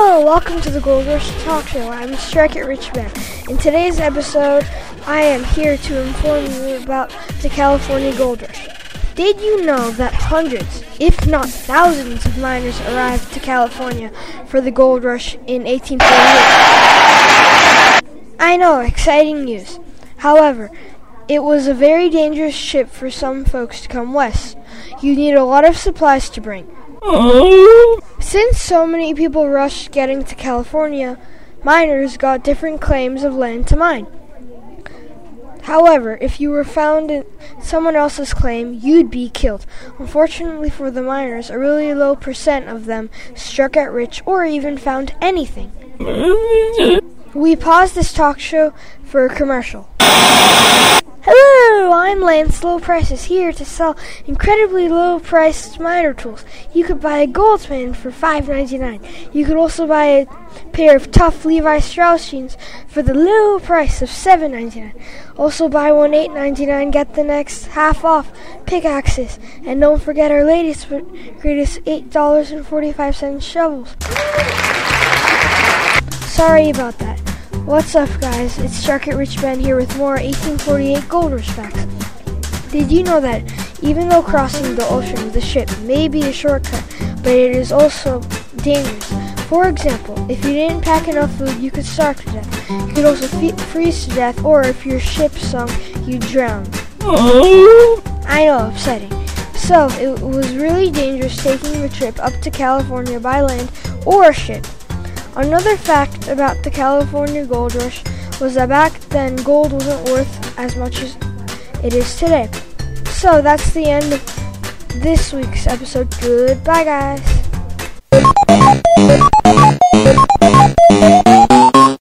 Hello, welcome to the Gold Rush Talk Show. I'm Strike It Rich Man. In today's episode, I am here to inform you about the California Gold Rush. Did you know that hundreds, if not thousands, of miners arrived to California for the gold rush in 1848? I know, exciting news. However, it was a very dangerous trip for some folks to come west. You need a lot of supplies to bring. Oh. Since so many people rushed getting to California, miners got different claims of land to mine. However, if you were found in someone else's claim, you'd be killed. Unfortunately for the miners, a really low percent of them struck it rich or even found anything. We pause this talk show for a commercial. Lance Low Prices here to sell incredibly low priced miner tools. You could buy a Goldsman for $5.99. You could also buy a pair of tough Levi Strauss jeans for the low price of $7.99. Also buy one $8.99, get the next half off pickaxes. And don't forget our latest greatest $8.45 shovels. Sorry about that. What's up, guys? It's Shark at Rich Ben here with more 1848 Gold Rush facts. Did you know that even though crossing the ocean with a ship may be a shortcut, but it is also dangerous? For example, if you didn't pack enough food, you could starve to death. You could also fe- freeze to death, or if your ship sunk, you'd drown. Oh. I know, upsetting. So, it was really dangerous taking the trip up to California by land or ship. Another fact about the California gold rush was that back then gold wasn't worth as much as it is today. So that's the end of this week's episode. Goodbye, guys.